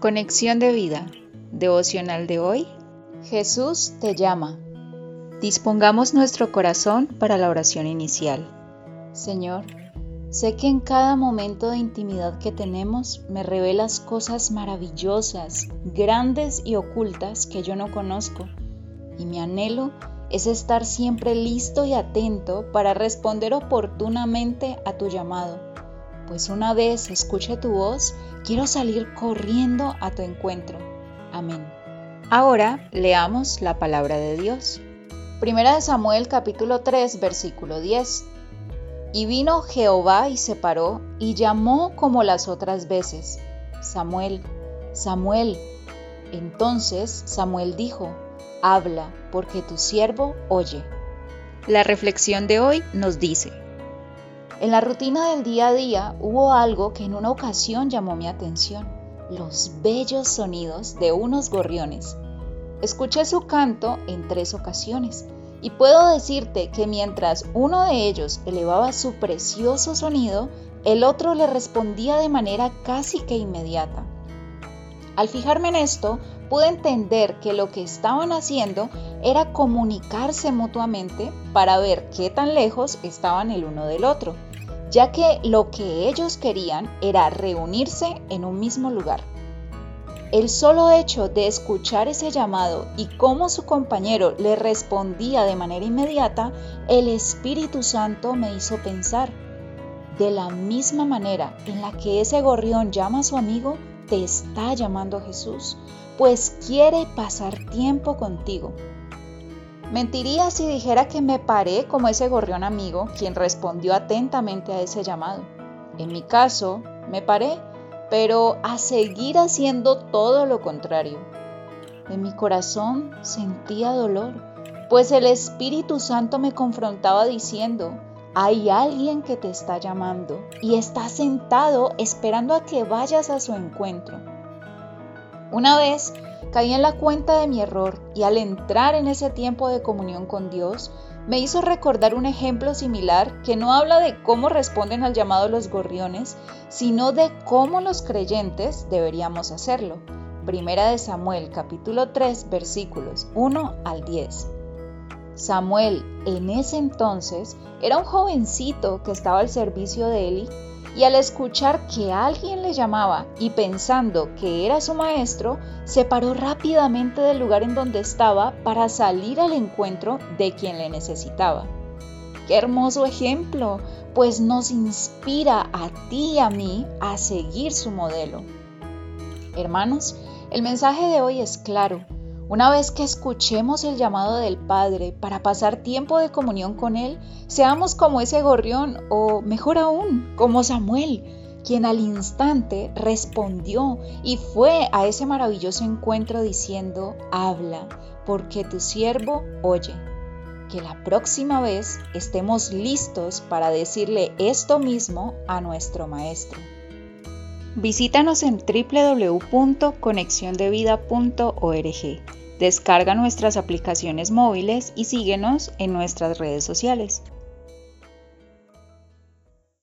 Conexión de vida. Devocional de hoy. Jesús te llama. Dispongamos nuestro corazón para la oración inicial. Señor, sé que en cada momento de intimidad que tenemos me revelas cosas maravillosas, grandes y ocultas que yo no conozco, y mi anhelo es estar siempre listo y atento para responder oportunamente a tu llamado, pues una vez escuche tu voz, quiero salir corriendo a tu encuentro. Amén. Ahora leamos la palabra de Dios. Primera de Samuel capítulo 3 versículo 10. Y vino Jehová y se paró y llamó como las otras veces, Samuel, Samuel. Entonces Samuel dijo, habla, porque tu siervo oye. La reflexión de hoy nos dice, en la rutina del día a día hubo algo que en una ocasión llamó mi atención, los bellos sonidos de unos gorriones. Escuché su canto en tres ocasiones y puedo decirte que mientras uno de ellos elevaba su precioso sonido, el otro le respondía de manera casi que inmediata. Al fijarme en esto, pude entender que lo que estaban haciendo era comunicarse mutuamente para ver qué tan lejos estaban el uno del otro, ya que lo que ellos querían era reunirse en un mismo lugar. El solo hecho de escuchar ese llamado y cómo su compañero le respondía de manera inmediata, el Espíritu Santo me hizo pensar, de la misma manera en la que ese gorrión llama a su amigo, te está llamando Jesús, pues quiere pasar tiempo contigo. Mentiría si dijera que me paré como ese gorrión amigo quien respondió atentamente a ese llamado. En mi caso, me paré, pero a seguir haciendo todo lo contrario. En mi corazón sentía dolor, pues el Espíritu Santo me confrontaba diciendo, hay alguien que te está llamando y está sentado esperando a que vayas a su encuentro. Una vez caí en la cuenta de mi error y al entrar en ese tiempo de comunión con Dios, me hizo recordar un ejemplo similar que no habla de cómo responden al llamado los gorriones, sino de cómo los creyentes deberíamos hacerlo. Primera de Samuel capítulo 3 versículos 1 al 10. Samuel en ese entonces era un jovencito que estaba al servicio de Eli y al escuchar que alguien le llamaba y pensando que era su maestro, se paró rápidamente del lugar en donde estaba para salir al encuentro de quien le necesitaba. Qué hermoso ejemplo, pues nos inspira a ti y a mí a seguir su modelo. Hermanos, el mensaje de hoy es claro una vez que escuchemos el llamado del Padre para pasar tiempo de comunión con Él, seamos como ese gorrión o mejor aún, como Samuel, quien al instante respondió y fue a ese maravilloso encuentro diciendo, habla, porque tu siervo oye. Que la próxima vez estemos listos para decirle esto mismo a nuestro Maestro. Visítanos en www.conexiondevida.org. Descarga nuestras aplicaciones móviles y síguenos en nuestras redes sociales.